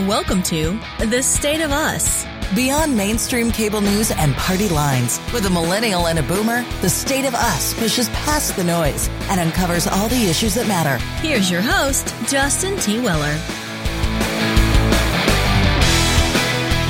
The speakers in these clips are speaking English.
Welcome to The State of Us. Beyond mainstream cable news and party lines, with a millennial and a boomer, The State of Us pushes past the noise and uncovers all the issues that matter. Here's your host, Justin T. Weller.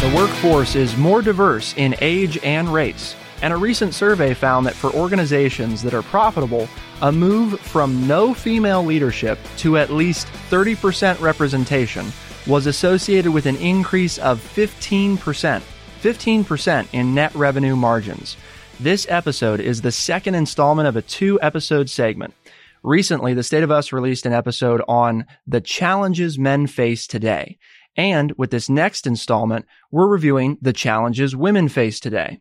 The workforce is more diverse in age and race, and a recent survey found that for organizations that are profitable, a move from no female leadership to at least 30% representation was associated with an increase of 15%, 15% in net revenue margins. This episode is the second installment of a two episode segment. Recently, the State of Us released an episode on the challenges men face today. And with this next installment, we're reviewing the challenges women face today.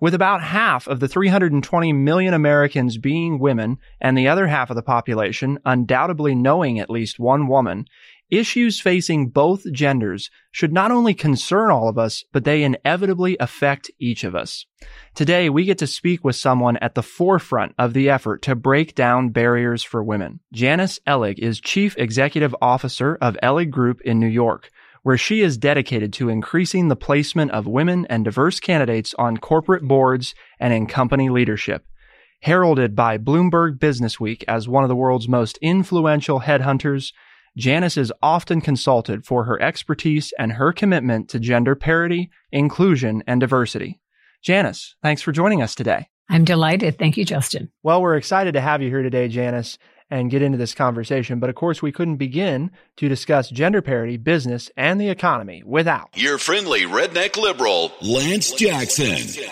With about half of the 320 million Americans being women and the other half of the population undoubtedly knowing at least one woman, issues facing both genders should not only concern all of us, but they inevitably affect each of us. Today, we get to speak with someone at the forefront of the effort to break down barriers for women. Janice Ellig is Chief Executive Officer of Ellig Group in New York, where she is dedicated to increasing the placement of women and diverse candidates on corporate boards and in company leadership. Heralded by Bloomberg Businessweek as one of the world's most influential headhunters, Janice is often consulted for her expertise and her commitment to gender parity, inclusion, and diversity. Janice, thanks for joining us today. I'm delighted. Thank you, Justin. Well, we're excited to have you here today, Janice, and get into this conversation. But of course, we couldn't begin to discuss gender parity, business, and the economy without your friendly redneck liberal, Lance Jackson.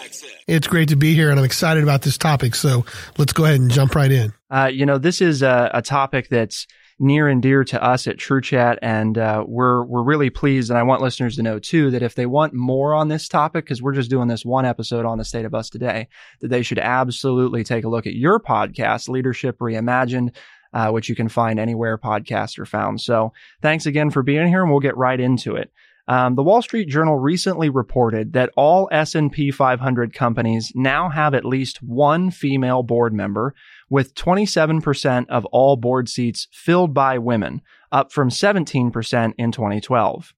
It's great to be here, and I'm excited about this topic. So let's go ahead and jump right in. Uh, you know, this is a, a topic that's near and dear to us at True Chat, and uh, we're we're really pleased. And I want listeners to know too that if they want more on this topic, because we're just doing this one episode on the state of us today, that they should absolutely take a look at your podcast, Leadership Reimagined. Uh, which you can find anywhere podcasts are found. So thanks again for being here and we'll get right into it. Um, the Wall Street Journal recently reported that all S&P 500 companies now have at least one female board member, with 27% of all board seats filled by women, up from 17% in 2012.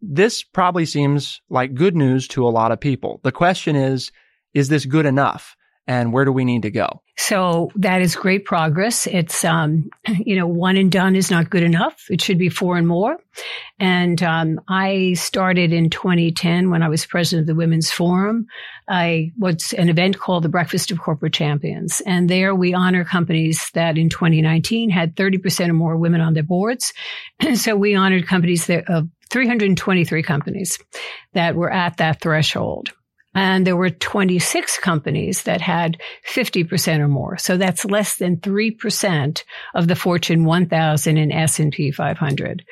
This probably seems like good news to a lot of people. The question is, is this good enough? And where do we need to go? So that is great progress. It's, um, you know, one and done is not good enough. It should be four and more. And um, I started in 2010 when I was president of the Women's Forum. I was an event called the Breakfast of Corporate Champions. And there we honor companies that in 2019 had 30% or more women on their boards. And so we honored companies that of 323 companies that were at that threshold. And there were 26 companies that had 50% or more. So that's less than 3% of the Fortune 1000 and S&P 500.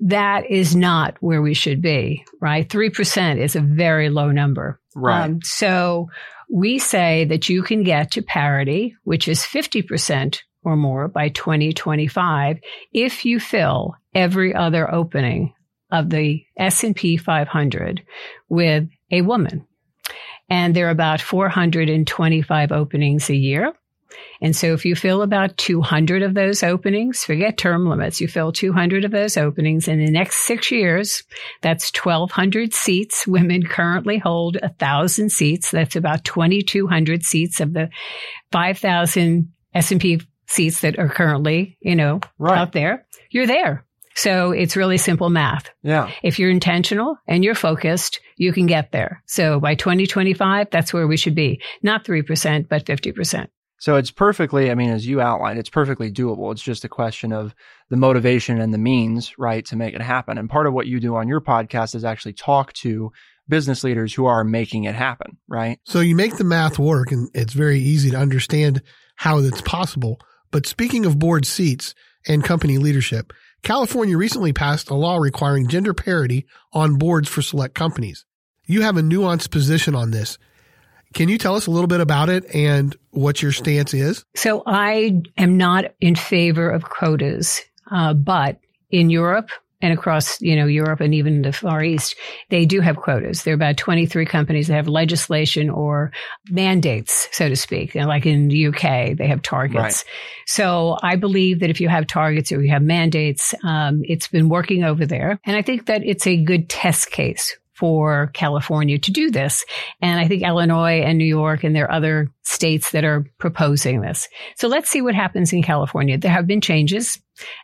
That is not where we should be, right? 3% is a very low number. Right. Um, so we say that you can get to parity, which is 50% or more by 2025 if you fill every other opening of the S&P 500 with a woman. And there are about 425 openings a year. And so if you fill about 200 of those openings, forget term limits, you fill 200 of those openings in the next six years, that's 1200 seats. Women currently hold a thousand seats. That's about 2200 seats of the 5000 S&P seats that are currently, you know, right. out there. You're there. So it's really simple math. Yeah. If you're intentional and you're focused, you can get there. So by 2025, that's where we should be. Not 3%, but 50%. So it's perfectly, I mean, as you outlined, it's perfectly doable. It's just a question of the motivation and the means, right, to make it happen. And part of what you do on your podcast is actually talk to business leaders who are making it happen, right? So you make the math work and it's very easy to understand how that's possible. But speaking of board seats and company leadership, California recently passed a law requiring gender parity on boards for select companies. You have a nuanced position on this. Can you tell us a little bit about it and what your stance is? So I am not in favor of quotas, uh, but in Europe and across, you know, Europe and even the Far East, they do have quotas. There are about 23 companies that have legislation or mandates, so to speak. And like in the UK, they have targets. Right. So I believe that if you have targets or you have mandates, um, it's been working over there. And I think that it's a good test case for California to do this. And I think Illinois and New York and there are other states that are proposing this. So let's see what happens in California. There have been changes.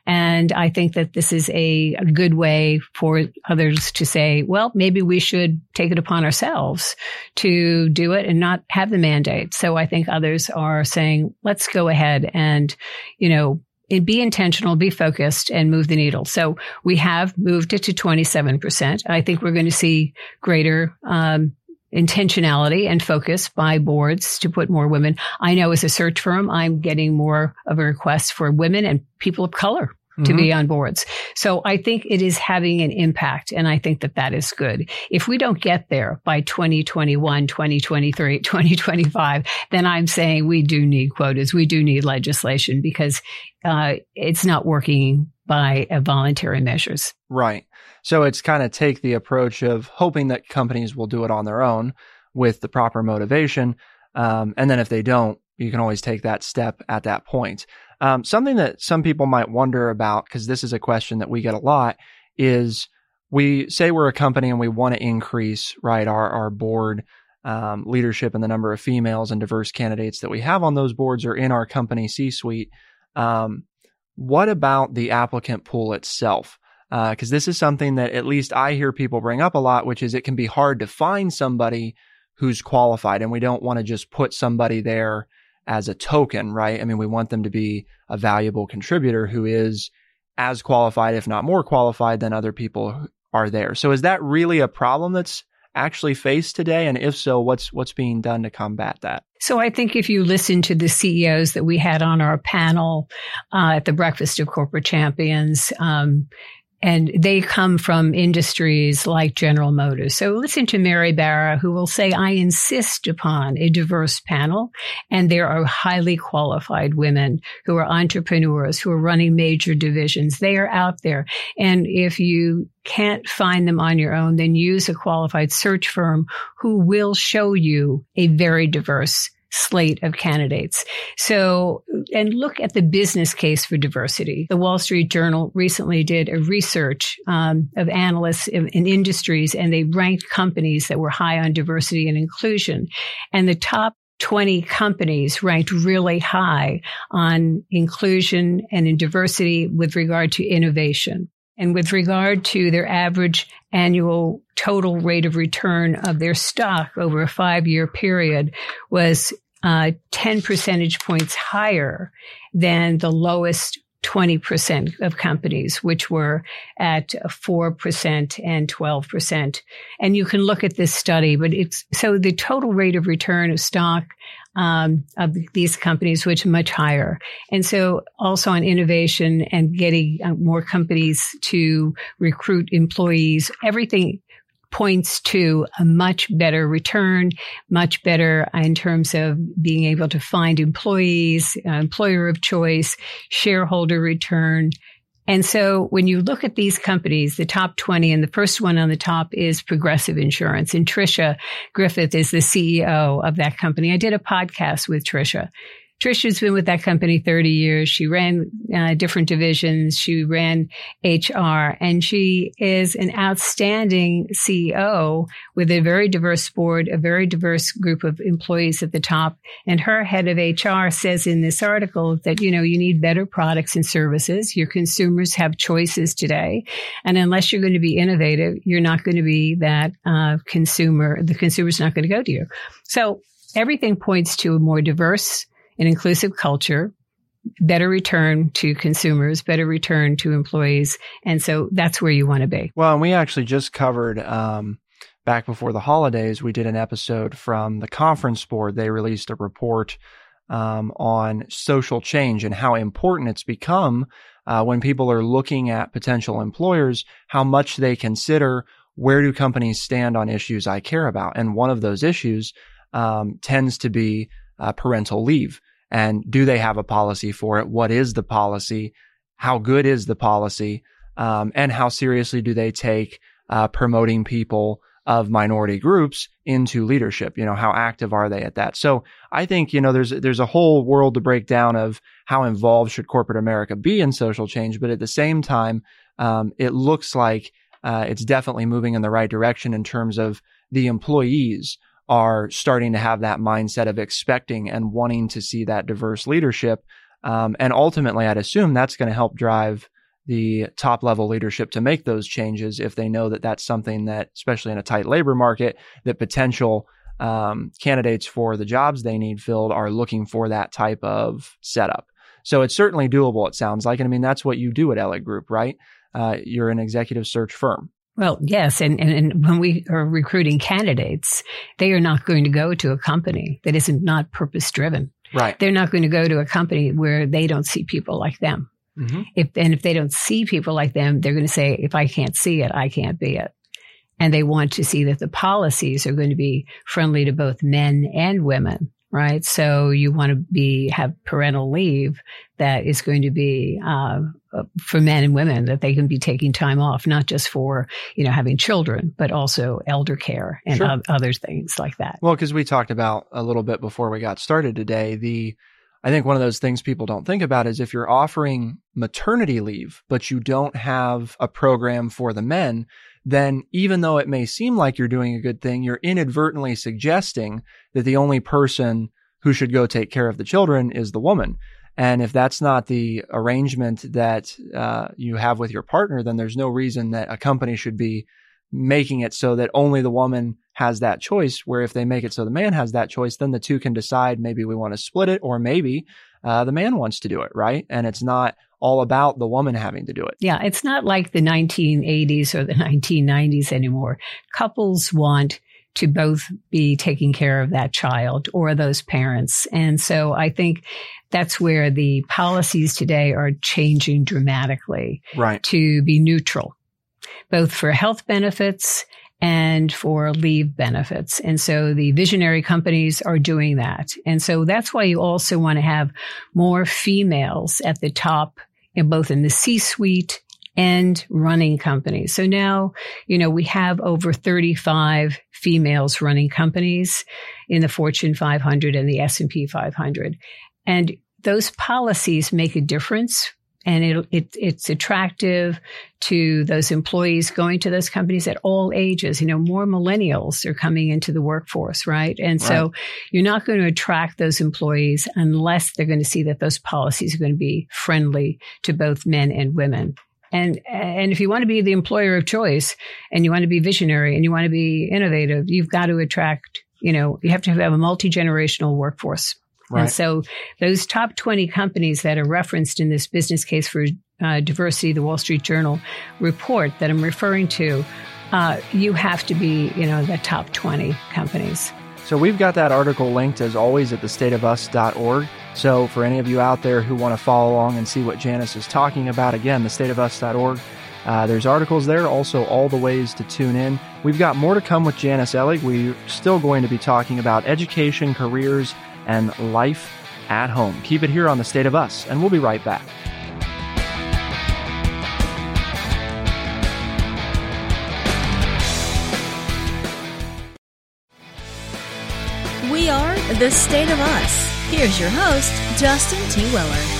And I think that this is a, a, good way for others to say, well, maybe we should take it upon ourselves to do it and not have the mandate. So I think others are saying, let's go ahead and, you know, be intentional, be focused and move the needle. So we have moved it to 27%. I think we're going to see greater, um, intentionality and focus by boards to put more women. I know as a search firm, I'm getting more of a request for women and people of color to mm-hmm. be on boards. So I think it is having an impact. And I think that that is good. If we don't get there by 2021, 2023, 2025, then I'm saying we do need quotas. We do need legislation because uh, it's not working by uh, voluntary measures. Right. So it's kind of take the approach of hoping that companies will do it on their own with the proper motivation. Um, and then if they don't, you can always take that step at that point. Um, something that some people might wonder about, because this is a question that we get a lot, is we say we're a company and we want to increase right our our board um, leadership and the number of females and diverse candidates that we have on those boards or in our company C suite. Um, what about the applicant pool itself? Because uh, this is something that at least I hear people bring up a lot, which is it can be hard to find somebody who's qualified, and we don't want to just put somebody there as a token, right? I mean, we want them to be a valuable contributor who is as qualified, if not more qualified than other people are there. So is that really a problem that's actually faced today? And if so, what's, what's being done to combat that? So I think if you listen to the CEOs that we had on our panel uh, at the Breakfast of Corporate Champions, um, and they come from industries like General Motors. So listen to Mary Barra, who will say, I insist upon a diverse panel. And there are highly qualified women who are entrepreneurs, who are running major divisions. They are out there. And if you can't find them on your own, then use a qualified search firm who will show you a very diverse slate of candidates. So, and look at the business case for diversity. The Wall Street Journal recently did a research um, of analysts in, in industries, and they ranked companies that were high on diversity and inclusion. And the top 20 companies ranked really high on inclusion and in diversity with regard to innovation. And with regard to their average annual total rate of return of their stock over a five year period was uh, 10 percentage points higher than the lowest 20% of companies, which were at 4% and 12%. And you can look at this study, but it's so the total rate of return of stock um, of these companies, which much higher. And so also on innovation and getting uh, more companies to recruit employees, everything points to a much better return, much better in terms of being able to find employees, uh, employer of choice, shareholder return. And so when you look at these companies, the top 20 and the first one on the top is Progressive Insurance and Tricia Griffith is the CEO of that company. I did a podcast with Tricia Tricia's been with that company 30 years. She ran uh, different divisions. She ran HR and she is an outstanding CEO with a very diverse board, a very diverse group of employees at the top. And her head of HR says in this article that, you know, you need better products and services. Your consumers have choices today. And unless you're going to be innovative, you're not going to be that uh, consumer. The consumer's not going to go to you. So everything points to a more diverse an inclusive culture, better return to consumers, better return to employees. And so that's where you want to be. Well, and we actually just covered, um, back before the holidays, we did an episode from the conference board. They released a report um, on social change and how important it's become uh, when people are looking at potential employers, how much they consider where do companies stand on issues I care about. And one of those issues um, tends to be uh, parental leave. And do they have a policy for it? What is the policy? How good is the policy? Um, and how seriously do they take uh, promoting people of minority groups into leadership? You know, how active are they at that? So I think, you know, there's, there's a whole world to break down of how involved should corporate America be in social change. But at the same time, um, it looks like uh, it's definitely moving in the right direction in terms of the employees are starting to have that mindset of expecting and wanting to see that diverse leadership. Um, and ultimately, I'd assume that's going to help drive the top level leadership to make those changes if they know that that's something that, especially in a tight labor market, that potential um, candidates for the jobs they need filled are looking for that type of setup. So it's certainly doable, it sounds like. And I mean, that's what you do at Ellig Group, right? Uh, you're an executive search firm. Well, yes. And, and, and, when we are recruiting candidates, they are not going to go to a company that isn't not purpose driven. Right. They're not going to go to a company where they don't see people like them. Mm-hmm. If, and if they don't see people like them, they're going to say, if I can't see it, I can't be it. And they want to see that the policies are going to be friendly to both men and women right? So you want to be have parental leave that is going to be uh, for men and women that they can be taking time off, not just for you know having children, but also elder care and sure. other things like that. Well, because we talked about a little bit before we got started today, the I think one of those things people don't think about is if you're offering maternity leave, but you don't have a program for the men, then even though it may seem like you're doing a good thing, you're inadvertently suggesting that the only person who should go take care of the children is the woman. And if that's not the arrangement that uh, you have with your partner, then there's no reason that a company should be making it so that only the woman has that choice. Where if they make it so the man has that choice, then the two can decide maybe we want to split it, or maybe uh, the man wants to do it, right? And it's not all about the woman having to do it. Yeah, it's not like the 1980s or the 1990s anymore. Couples want to both be taking care of that child or those parents. And so I think that's where the policies today are changing dramatically. Right. To be neutral, both for health benefits and for leave benefits. And so the visionary companies are doing that. And so that's why you also want to have more females at the top in both in the C suite and running companies. So now, you know, we have over 35 females running companies in the Fortune 500 and the S&P 500. And those policies make a difference and it, it, it's attractive to those employees going to those companies at all ages. You know, more millennials are coming into the workforce, right? And right. so you're not going to attract those employees unless they're going to see that those policies are going to be friendly to both men and women. And, and if you want to be the employer of choice and you want to be visionary and you want to be innovative, you've got to attract, you know, you have to have a multi-generational workforce. Right. And so those top 20 companies that are referenced in this business case for uh, diversity, the Wall Street Journal report that I'm referring to, uh, you have to be, you know, the top 20 companies. So we've got that article linked as always at thestateofus.org. So for any of you out there who want to follow along and see what Janice is talking about, again, thestateofus.org. Uh, there's articles there, also all the ways to tune in. We've got more to come with Janice Ellig. We're still going to be talking about education, careers, and life at home. Keep it here on The State of Us, and we'll be right back. We are The State of Us. Here's your host, Justin T. Weller.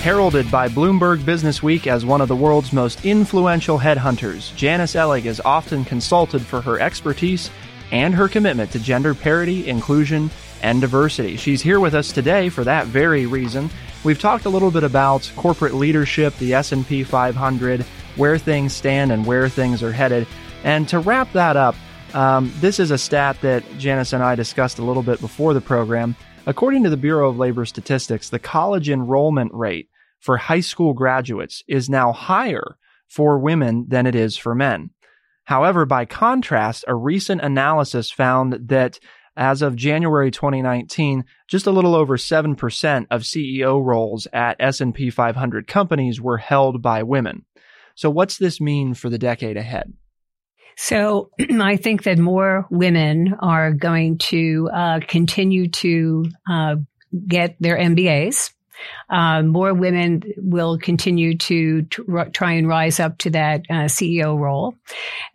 Heralded by Bloomberg Business Week as one of the world's most influential headhunters, Janice Ellig is often consulted for her expertise and her commitment to gender parity, inclusion, and diversity. She's here with us today for that very reason. We've talked a little bit about corporate leadership, the S&P 500, where things stand and where things are headed. And to wrap that up, um, this is a stat that Janice and I discussed a little bit before the program. According to the Bureau of Labor Statistics, the college enrollment rate for high school graduates is now higher for women than it is for men. However, by contrast, a recent analysis found that as of January 2019, just a little over 7% of CEO roles at S&P 500 companies were held by women. So what's this mean for the decade ahead? So I think that more women are going to uh, continue to uh, get their MBAs. Uh, more women will continue to try and rise up to that uh, CEO role.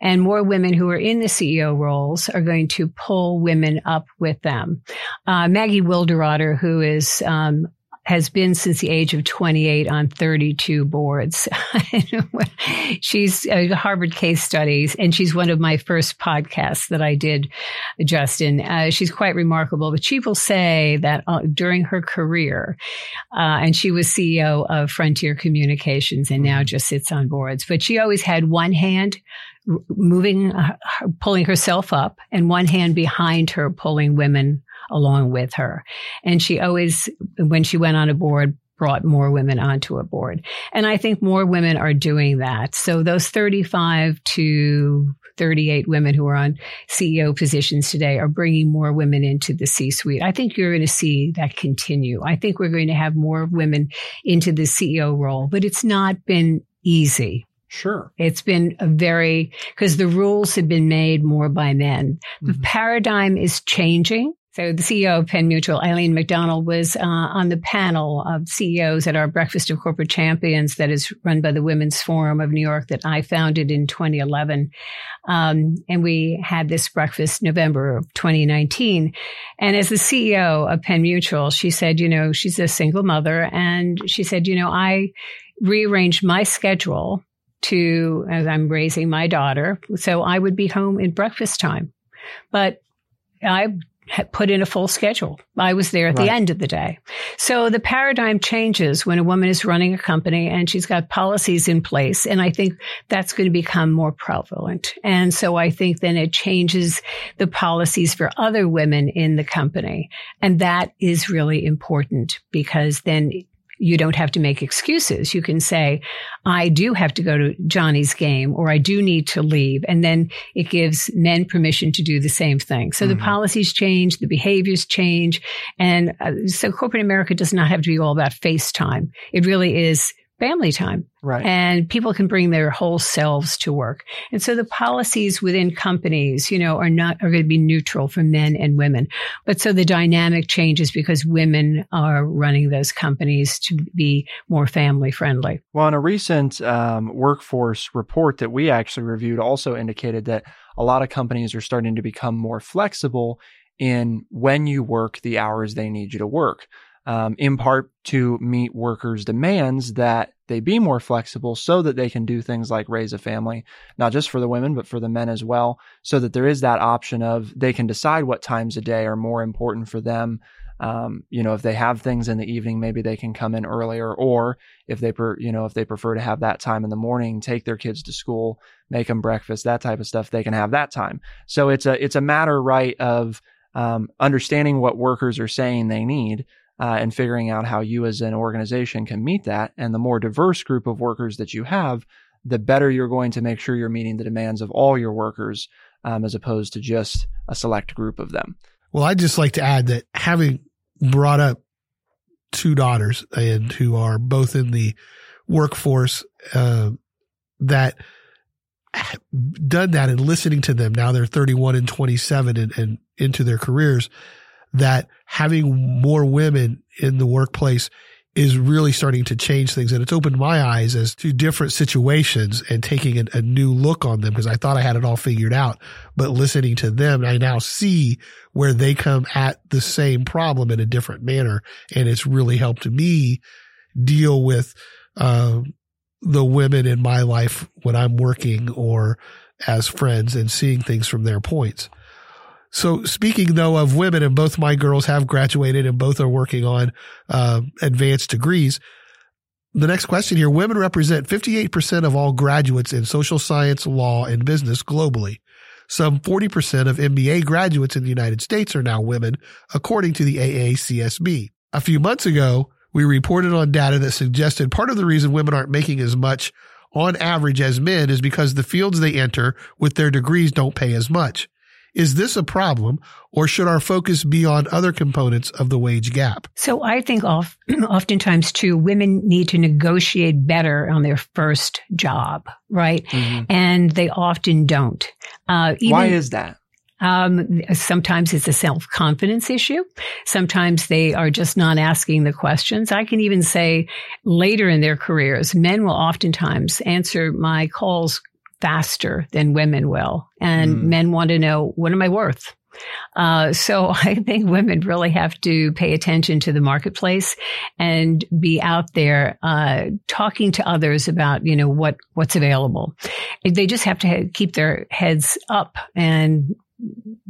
And more women who are in the CEO roles are going to pull women up with them. Uh, Maggie Wilderotter, who is um, has been since the age of 28 on 32 boards. she's a Harvard case studies, and she's one of my first podcasts that I did, Justin. Uh, she's quite remarkable, but she will say that uh, during her career, uh, and she was CEO of Frontier Communications and now mm-hmm. just sits on boards, but she always had one hand moving, uh, pulling herself up and one hand behind her pulling women along with her. And she always, when she went on a board, brought more women onto a board. And I think more women are doing that. So those 35 to 38 women who are on CEO positions today are bringing more women into the C suite. I think you're going to see that continue. I think we're going to have more women into the CEO role, but it's not been easy. Sure. It's been a very, because the rules have been made more by men. Mm-hmm. The paradigm is changing. So the CEO of Penn Mutual, Eileen McDonnell, was uh, on the panel of CEOs at our Breakfast of Corporate Champions that is run by the Women's Forum of New York that I founded in 2011. Um, and we had this breakfast November of 2019. And as the CEO of Penn Mutual, she said, you know, she's a single mother. And she said, you know, I rearranged my schedule to, as I'm raising my daughter, so I would be home in breakfast time. But I put in a full schedule. I was there at right. the end of the day. So the paradigm changes when a woman is running a company and she's got policies in place. And I think that's going to become more prevalent. And so I think then it changes the policies for other women in the company. And that is really important because then you don't have to make excuses. You can say, I do have to go to Johnny's game or I do need to leave. And then it gives men permission to do the same thing. So mm-hmm. the policies change, the behaviors change. And uh, so corporate America does not have to be all about FaceTime. It really is family time. Right. And people can bring their whole selves to work. And so the policies within companies, you know, are not, are going to be neutral for men and women. But so the dynamic changes because women are running those companies to be more family friendly. Well, in a recent um, workforce report that we actually reviewed also indicated that a lot of companies are starting to become more flexible in when you work the hours they need you to work um, in part to meet workers' demands that they be more flexible so that they can do things like raise a family, not just for the women, but for the men as well, so that there is that option of they can decide what times a day are more important for them. Um, you know, if they have things in the evening, maybe they can come in earlier, or if they, per, you know, if they prefer to have that time in the morning, take their kids to school, make them breakfast, that type of stuff, they can have that time. So it's a, it's a matter, right, of um, understanding what workers are saying they need, uh, and figuring out how you as an organization can meet that. And the more diverse group of workers that you have, the better you're going to make sure you're meeting the demands of all your workers um, as opposed to just a select group of them. Well, I'd just like to add that having brought up two daughters and who are both in the workforce, uh, that done that and listening to them now they're 31 and 27 and, and into their careers that having more women in the workplace is really starting to change things. And it's opened my eyes as to different situations and taking a, a new look on them because I thought I had it all figured out. But listening to them, I now see where they come at the same problem in a different manner. And it's really helped me deal with, uh, the women in my life when I'm working or as friends and seeing things from their points. So speaking though of women, and both my girls have graduated and both are working on uh, advanced degrees. The next question here: Women represent 58% of all graduates in social science, law, and business globally. Some 40% of MBA graduates in the United States are now women, according to the AACSB. A few months ago, we reported on data that suggested part of the reason women aren't making as much on average as men is because the fields they enter with their degrees don't pay as much. Is this a problem or should our focus be on other components of the wage gap? So I think oft, oftentimes too, women need to negotiate better on their first job, right? Mm-hmm. And they often don't. Uh, even, Why is that? Um, sometimes it's a self confidence issue. Sometimes they are just not asking the questions. I can even say later in their careers, men will oftentimes answer my calls faster than women will. And mm. men want to know, what am I worth? Uh, so I think women really have to pay attention to the marketplace and be out there uh, talking to others about you know what what's available. They just have to keep their heads up and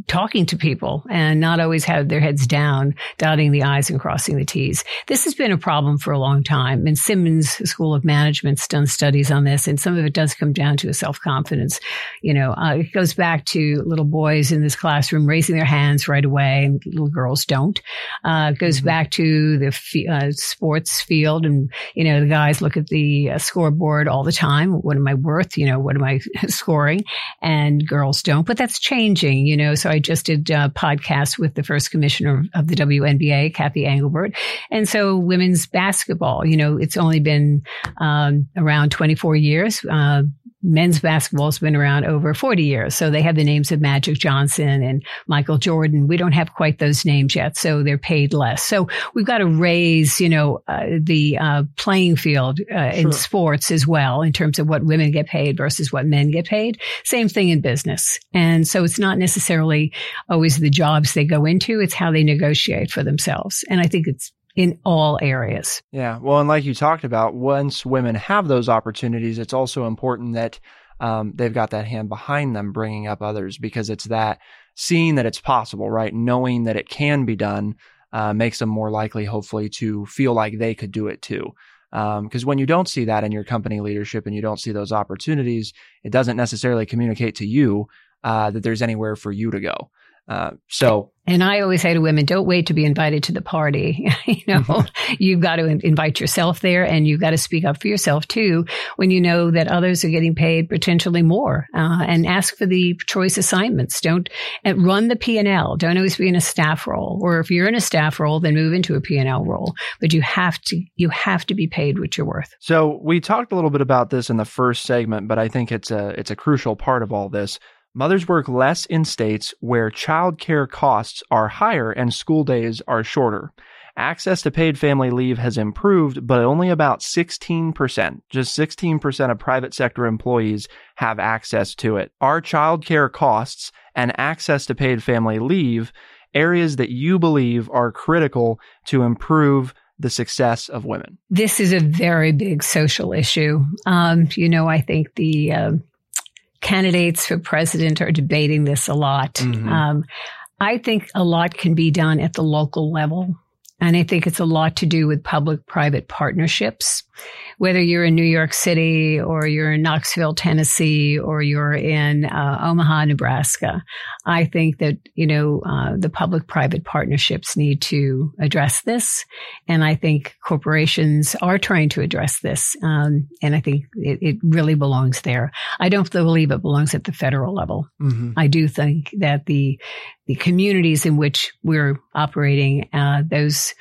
talking to people and not always have their heads down, dotting the I's and crossing the T's. This has been a problem for a long time. And Simmons School of Management's done studies on this, and some of it does come down to a self confidence. You know, uh, it goes back to little boys in this classroom raising their hands right away, and little girls don't. Uh, it goes mm-hmm. back to the f- uh, sports field, and you know, the guys look at the uh, scoreboard all the time. What am I worth? You know, what am I scoring? And girls don't. But that's changing. You know, so I just did a podcast with the first commissioner of the WNBA, Cathy Engelbert. And so women's basketball, you know, it's only been um, around 24 years. Uh, men's basketball has been around over 40 years. So they have the names of Magic Johnson and Michael Jordan. We don't have quite those names yet. So they're paid less. So we've got to raise, you know, uh, the uh, playing field uh, sure. in sports as well in terms of what women get paid versus what men get paid. Same thing in business. And so it's not necessarily always the jobs they go into. It's how they negotiate for themselves. And I think it's in all areas. Yeah. Well, and like you talked about, once women have those opportunities, it's also important that um, they've got that hand behind them bringing up others because it's that seeing that it's possible, right? Knowing that it can be done uh, makes them more likely, hopefully, to feel like they could do it too. Because um, when you don't see that in your company leadership and you don't see those opportunities, it doesn't necessarily communicate to you uh, that there's anywhere for you to go. Uh, so and I always say to women, don't wait to be invited to the party. you know, mm-hmm. you've got to invite yourself there and you've got to speak up for yourself too when you know that others are getting paid potentially more uh, and ask for the choice assignments. Don't run the P&L. Don't always be in a staff role. Or if you're in a staff role, then move into a P&L role. But you have to, you have to be paid what you're worth. So we talked a little bit about this in the first segment, but I think it's a, it's a crucial part of all this. Mothers work less in states where childcare costs are higher and school days are shorter. Access to paid family leave has improved, but only about 16%, just 16% of private sector employees have access to it. Are childcare costs and access to paid family leave areas that you believe are critical to improve the success of women? This is a very big social issue. Um, you know, I think the uh, candidates for president are debating this a lot. Mm-hmm. Um, I think a lot can be done at the local level. And I think it's a lot to do with public private partnerships whether you're in New York City or you're in Knoxville, Tennessee, or you're in uh, Omaha, Nebraska, I think that, you know, uh, the public private partnerships need to address this. And I think corporations are trying to address this. Um, and I think it, it, really belongs there. I don't believe it belongs at the federal level. Mm-hmm. I do think that the, the communities in which we're operating, uh, those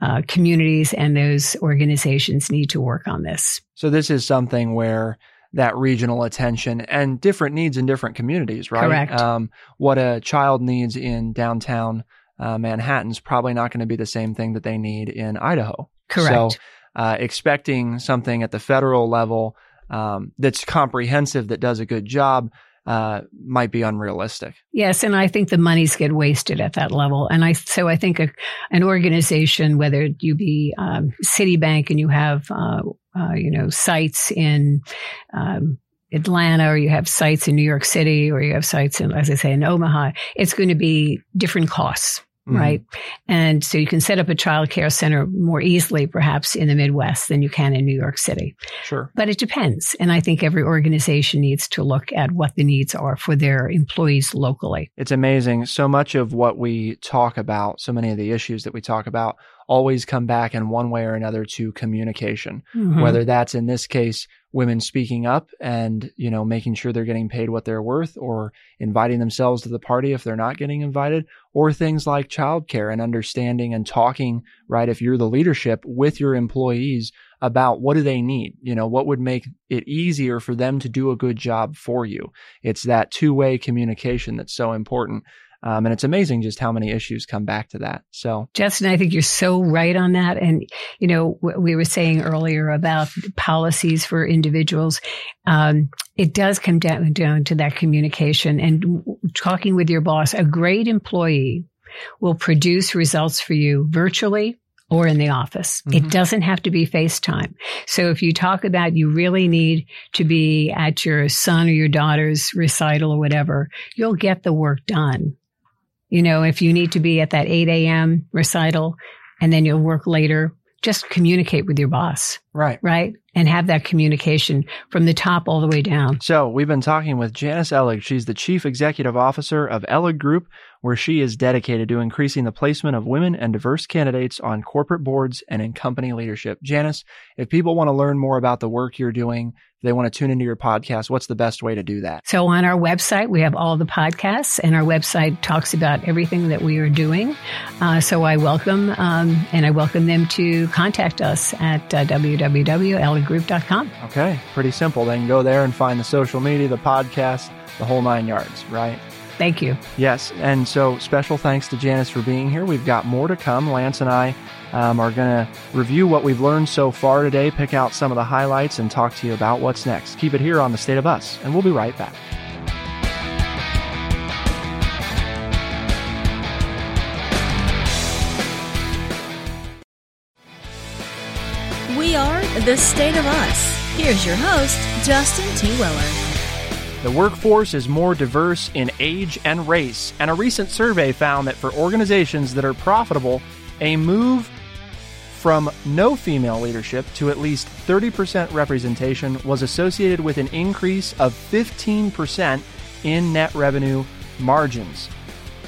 uh, communities and those organizations need to work on this. So this is something where that regional attention and different needs in different communities, right? Correct. Um, what a child needs in downtown uh, Manhattan's probably not going to be the same thing that they need in Idaho. Correct. So uh, expecting something at the federal level um, that's comprehensive, that does a good job, uh, might be unrealistic. Yes, and I think the monies get wasted at that level. And I so I think a, an organization, whether you be um, Citibank and you have uh, uh, you know sites in um, Atlanta or you have sites in New York City or you have sites in, as I say, in Omaha, it's going to be different costs. Mm-hmm. Right. And so you can set up a child care center more easily, perhaps in the Midwest than you can in New York City. Sure. But it depends. And I think every organization needs to look at what the needs are for their employees locally. It's amazing. So much of what we talk about, so many of the issues that we talk about always come back in one way or another to communication, mm-hmm. whether that's in this case, women speaking up and, you know, making sure they're getting paid what they're worth or inviting themselves to the party if they're not getting invited or things like childcare and understanding and talking, right? If you're the leadership with your employees about what do they need? You know, what would make it easier for them to do a good job for you? It's that two way communication that's so important. Um, and it's amazing just how many issues come back to that. So, Justin, I think you're so right on that. And, you know, we were saying earlier about policies for individuals. Um, it does come down, down to that communication and talking with your boss. A great employee will produce results for you virtually or in the office. Mm-hmm. It doesn't have to be FaceTime. So if you talk about you really need to be at your son or your daughter's recital or whatever, you'll get the work done. You know, if you need to be at that 8 a.m. recital and then you'll work later, just communicate with your boss. Right. Right. And have that communication from the top all the way down. So we've been talking with Janice Ellig. She's the chief executive officer of Ellig Group, where she is dedicated to increasing the placement of women and diverse candidates on corporate boards and in company leadership. Janice, if people want to learn more about the work you're doing, they want to tune into your podcast, what's the best way to do that? So on our website, we have all the podcasts, and our website talks about everything that we are doing. Uh, so I welcome, um, and I welcome them to contact us at uh. Okay, pretty simple. They can go there and find the social media, the podcast, the whole nine yards, right? Thank you. Yes. And so special thanks to Janice for being here. We've got more to come. Lance and I um, are going to review what we've learned so far today, pick out some of the highlights, and talk to you about what's next. Keep it here on The State of Us, and we'll be right back. We are The State of Us. Here's your host, Justin T. Weller. The workforce is more diverse in age and race, and a recent survey found that for organizations that are profitable, a move from no female leadership to at least 30% representation was associated with an increase of 15% in net revenue margins.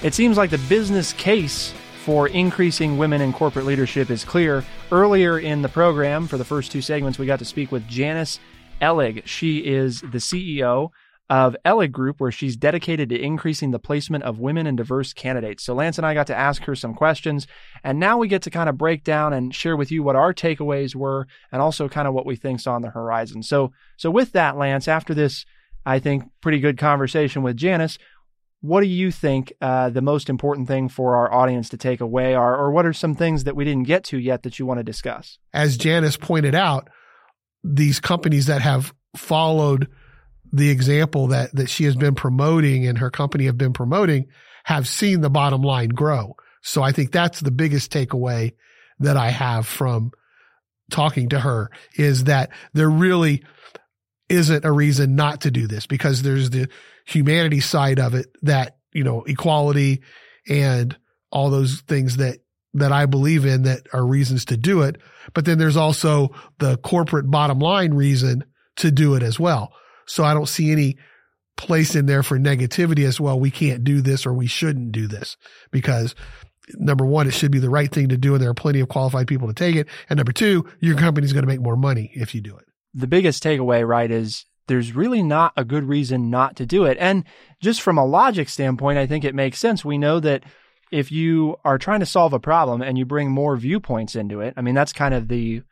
It seems like the business case for increasing women in corporate leadership is clear. Earlier in the program, for the first two segments, we got to speak with Janice Ellig. She is the CEO of Ellig Group, where she's dedicated to increasing the placement of women and diverse candidates. So Lance and I got to ask her some questions, and now we get to kind of break down and share with you what our takeaways were, and also kind of what we think's on the horizon. So, so with that, Lance, after this, I think pretty good conversation with Janice. What do you think uh, the most important thing for our audience to take away are, or what are some things that we didn't get to yet that you want to discuss? As Janice pointed out, these companies that have followed the example that that she has been promoting and her company have been promoting have seen the bottom line grow. So I think that's the biggest takeaway that I have from talking to her is that there really isn't a reason not to do this because there's the humanity side of it that, you know, equality and all those things that that I believe in that are reasons to do it. But then there's also the corporate bottom line reason to do it as well. So I don't see any place in there for negativity as well. We can't do this or we shouldn't do this because number one, it should be the right thing to do. And there are plenty of qualified people to take it. And number two, your company's going to make more money if you do it. The biggest takeaway, right, is there's really not a good reason not to do it. And just from a logic standpoint, I think it makes sense. We know that if you are trying to solve a problem and you bring more viewpoints into it, I mean, that's kind of the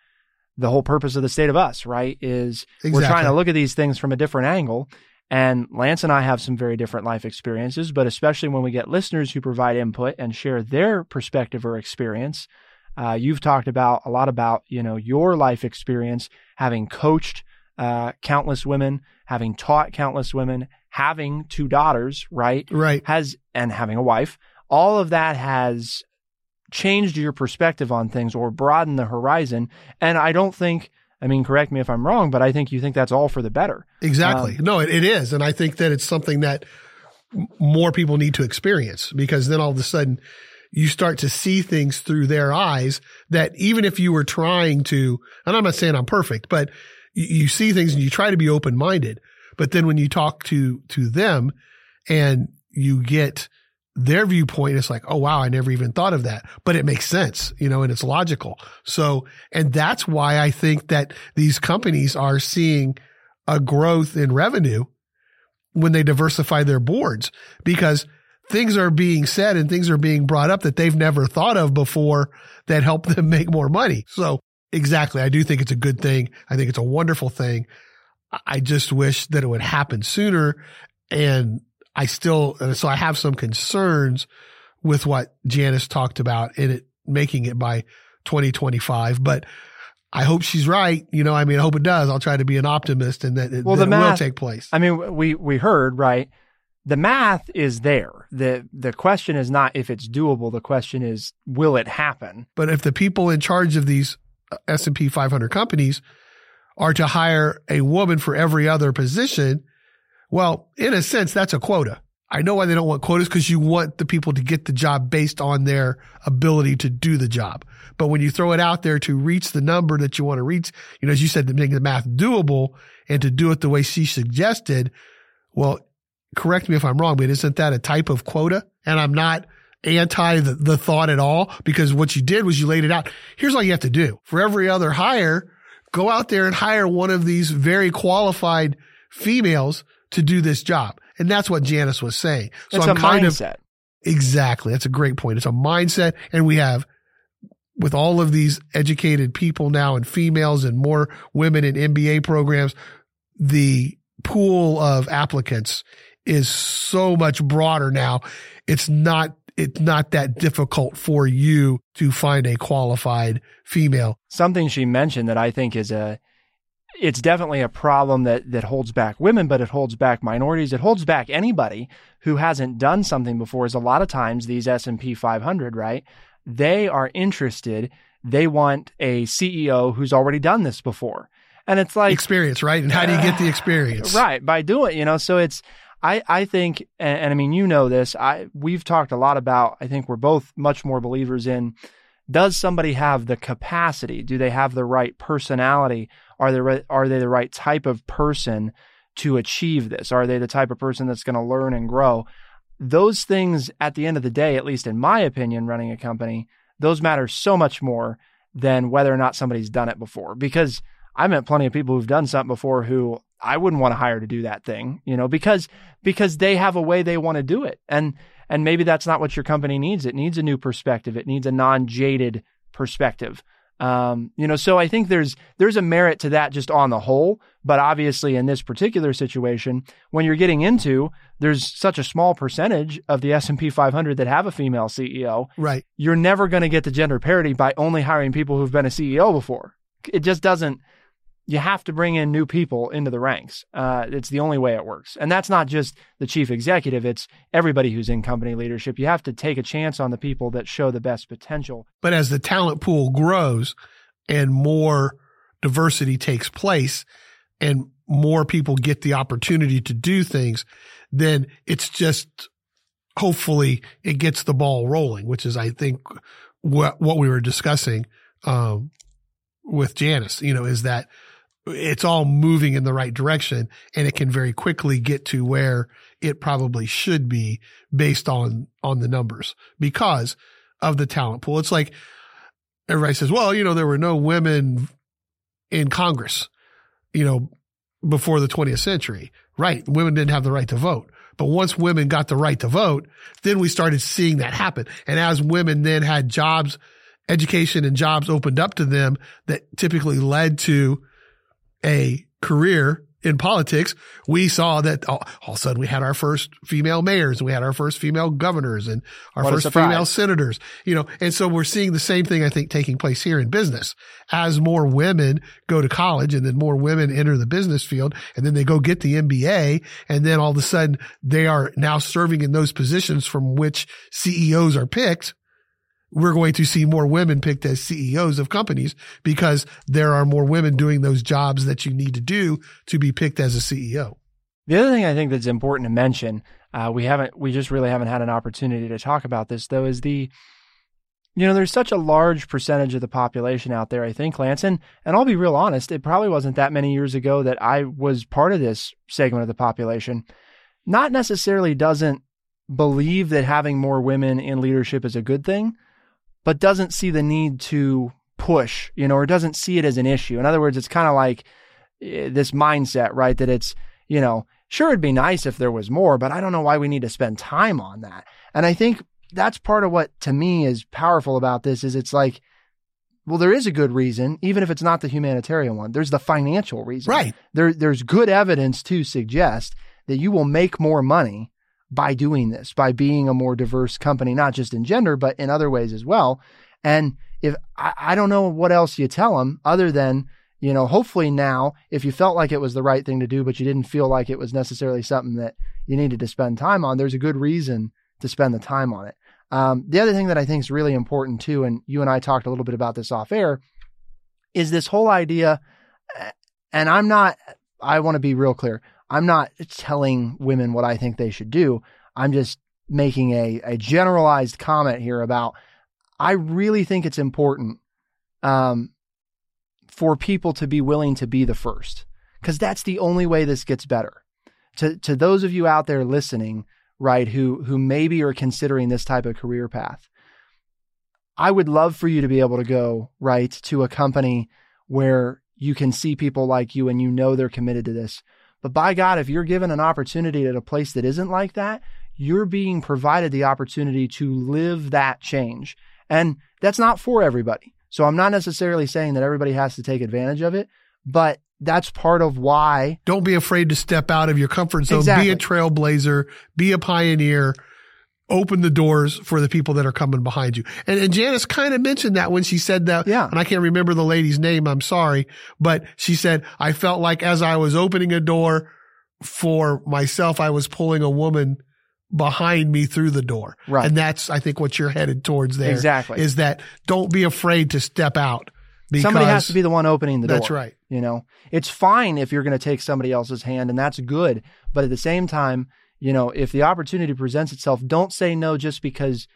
the whole purpose of the state of us, right? Is exactly. we're trying to look at these things from a different angle. And Lance and I have some very different life experiences, but especially when we get listeners who provide input and share their perspective or experience. Uh, you've talked about a lot about, you know, your life experience, having coached uh, countless women, having taught countless women, having two daughters, right? Right. Has, and having a wife. All of that has changed your perspective on things or broadened the horizon. And I don't think, I mean, correct me if I'm wrong, but I think you think that's all for the better. Exactly. Um, no, it, it is. And I think that it's something that more people need to experience because then all of a sudden you start to see things through their eyes that even if you were trying to, and I'm not saying I'm perfect, but you, you see things and you try to be open minded. But then when you talk to, to them and you get, their viewpoint is like, oh wow, I never even thought of that, but it makes sense, you know, and it's logical. So, and that's why I think that these companies are seeing a growth in revenue when they diversify their boards because things are being said and things are being brought up that they've never thought of before that help them make more money. So exactly. I do think it's a good thing. I think it's a wonderful thing. I just wish that it would happen sooner. And I still, so I have some concerns with what Janice talked about in it, making it by 2025. But I hope she's right. You know, I mean, I hope it does. I'll try to be an optimist and that, it, Well, that the it will take place. I mean, we we heard right. The math is there. the The question is not if it's doable. The question is, will it happen? But if the people in charge of these uh, S&P 500 companies are to hire a woman for every other position, well, in a sense, that's a quota. I know why they don't want quotas because you want the people to get the job based on their ability to do the job. But when you throw it out there to reach the number that you want to reach, you know, as you said, to make the math doable and to do it the way she suggested, well, correct me if I'm wrong, but isn't that a type of quota? And I'm not anti the, the thought at all because what you did was you laid it out. Here's all you have to do for every other hire, go out there and hire one of these very qualified females to do this job. And that's what Janice was saying. So it's I'm kind of mindset. Exactly. That's a great point. It's a mindset. And we have, with all of these educated people now and females and more women in MBA programs, the pool of applicants is so much broader now. It's not, it's not that difficult for you to find a qualified female. something she mentioned that I think is a it's definitely a problem that that holds back women, but it holds back minorities. It holds back anybody who hasn't done something before. Is a lot of times these S and P 500, right? They are interested. They want a CEO who's already done this before, and it's like experience, right? And how do you get the experience? Right, by doing, you know, so it's I I think and, and I mean you know this. I we've talked a lot about I think we're both much more believers in does somebody have the capacity? Do they have the right personality? Are they re- are they the right type of person to achieve this? Are they the type of person that's going to learn and grow? Those things at the end of the day, at least in my opinion, running a company, those matter so much more than whether or not somebody's done it before because I met plenty of people who've done something before who I wouldn't want to hire to do that thing, you know, because because they have a way they want to do it. And and maybe that's not what your company needs. It needs a new perspective. It needs a non-jaded perspective. Um, you know, so I think there's there's a merit to that just on the whole, but obviously in this particular situation, when you're getting into there's such a small percentage of the S&P 500 that have a female CEO, Right. you're never going to get to gender parity by only hiring people who've been a CEO before. It just doesn't. You have to bring in new people into the ranks. Uh, it's the only way it works, and that's not just the chief executive. It's everybody who's in company leadership. You have to take a chance on the people that show the best potential. But as the talent pool grows and more diversity takes place and more people get the opportunity to do things, then it's just hopefully it gets the ball rolling, which is, I think, what, what we were discussing, um, with Janice, you know, is that it's all moving in the right direction and it can very quickly get to where it probably should be based on, on the numbers because of the talent pool. It's like everybody says, well, you know, there were no women in Congress, you know, before the 20th century. Right. Women didn't have the right to vote. But once women got the right to vote, then we started seeing that happen. And as women then had jobs, education and jobs opened up to them that typically led to a career in politics, we saw that all, all of a sudden we had our first female mayors and we had our first female governors and our What first female senators, you know, and so we're seeing the same thing, I think, taking place here in business. As more women go to college and then more women enter the business field and then they go get the MBA and then all of a sudden they are now serving in those positions from which CEOs are picked we're going to see more women picked as CEOs of companies because there are more women doing those jobs that you need to do to be picked as a CEO. The other thing I think that's important to mention, uh, we haven't, we just really haven't had an opportunity to talk about this though, is the, you know, there's such a large percentage of the population out there. I think, Lance, and and I'll be real honest, it probably wasn't that many years ago that I was part of this segment of the population. Not necessarily doesn't believe that having more women in leadership is a good thing, but doesn't see the need to push, you know, or doesn't see it as an issue. In other words, it's kind of like eh, this mindset, right? That it's, you know, sure, it'd be nice if there was more, but I don't know why we need to spend time on that. And I think that's part of what to me is powerful about this is it's like well, there is a good reason, even if it's not the humanitarian one. There's the financial reason. Right. There, there's good evidence to suggest that you will make more money by doing this, by being a more diverse company, not just in gender, but in other ways as well. And if I, I don't know what else you tell them other than, you know, hopefully now, if you felt like it was the right thing to do, but you didn't feel like it was necessarily something that you needed to spend time on, there's a good reason to spend the time on it. Um, the other thing that I think is really important too, and you and I talked a little bit about this off air, is this whole idea. And I'm not, I want to be real clear. I'm not telling women what I think they should do. I'm just making a, a generalized comment here about I really think it's important um, for people to be willing to be the first because that's the only way this gets better. To, to those of you out there listening right, who who maybe are considering this type of career path. I would love for you to be able to go right to a company where you can see people like you and you know they're committed to this. But by God, if you're given an opportunity at a place that isn't like that, you're being provided the opportunity to live that change. And that's not for everybody. So I'm not necessarily saying that everybody has to take advantage of it, but that's part of why. Don't be afraid to step out of your comfort zone. Exactly. Be a trailblazer. Be a pioneer. Open the doors for the people that are coming behind you. And, and Janice kind of mentioned that when she said that. Yeah. And I can't remember the lady's name. I'm sorry. But she said, I felt like as I was opening a door for myself, I was pulling a woman behind me through the door. Right. And that's, I think, what you're headed towards there. Exactly. Is that don't be afraid to step out. Because somebody has to be the one opening the door. That's right. You know, it's fine if you're going to take somebody else's hand and that's good. But at the same time, you know, if the opportunity presents itself, don't say no just because,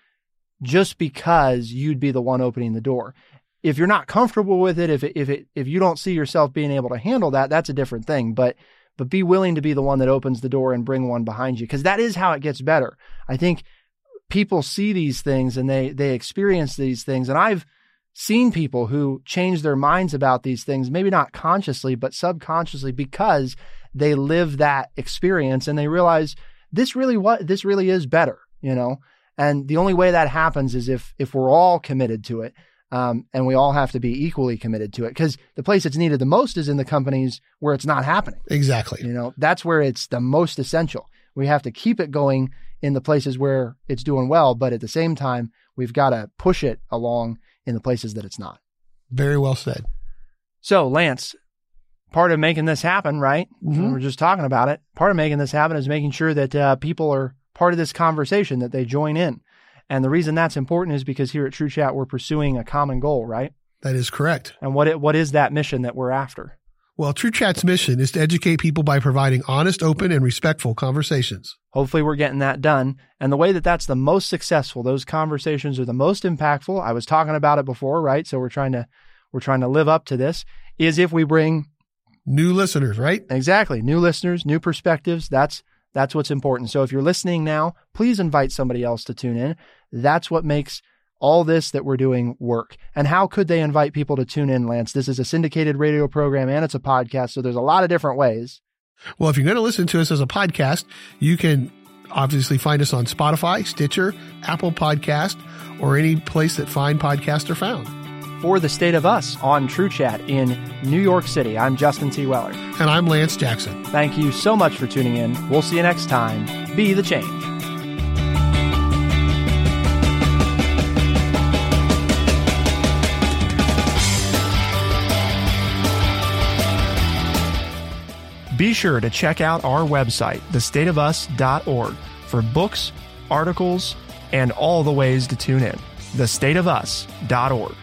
just because you'd be the one opening the door. If you're not comfortable with it, if it, if it, if you don't see yourself being able to handle that, that's a different thing. But, but be willing to be the one that opens the door and bring one behind you because that is how it gets better. I think people see these things and they, they experience these things. And I've, seen people who change their minds about these things, maybe not consciously, but subconsciously because they live that experience and they realize this really what this really is better, you know? And the only way that happens is if if we're all committed to it. Um, and we all have to be equally committed to it because the place it's needed the most is in the companies where it's not happening. Exactly. You know, that's where it's the most essential. We have to keep it going in the places where it's doing well, but at the same time, we've got to push it along in the places that it's not. Very well said. So, Lance, part of making this happen, right? Mm-hmm. We're just talking about it. Part of making this happen is making sure that uh, people are part of this conversation, that they join in. And the reason that's important is because here at True Chat, we're pursuing a common goal, right? That is correct. And what it, what is that mission that we're after? Well, True Chat's mission is to educate people by providing honest, open, and respectful conversations. Hopefully, we're getting that done. And the way that that's the most successful, those conversations are the most impactful. I was talking about it before, right? So we're trying to we're trying to live up to this. Is if we bring new listeners, right? Exactly, new listeners, new perspectives. That's that's what's important. So if you're listening now, please invite somebody else to tune in. That's what makes all this that we're doing work. And how could they invite people to tune in, Lance? This is a syndicated radio program and it's a podcast. So there's a lot of different ways. Well, if you're going to listen to us as a podcast, you can obviously find us on Spotify, Stitcher, Apple Podcast, or any place that fine podcasts are found. For the state of us on True Chat in New York City, I'm Justin T. Weller. And I'm Lance Jackson. Thank you so much for tuning in. We'll see you next time. Be the change. Be sure to check out our website, thestateofus.org, for books, articles, and all the ways to tune in. Thestateofus.org.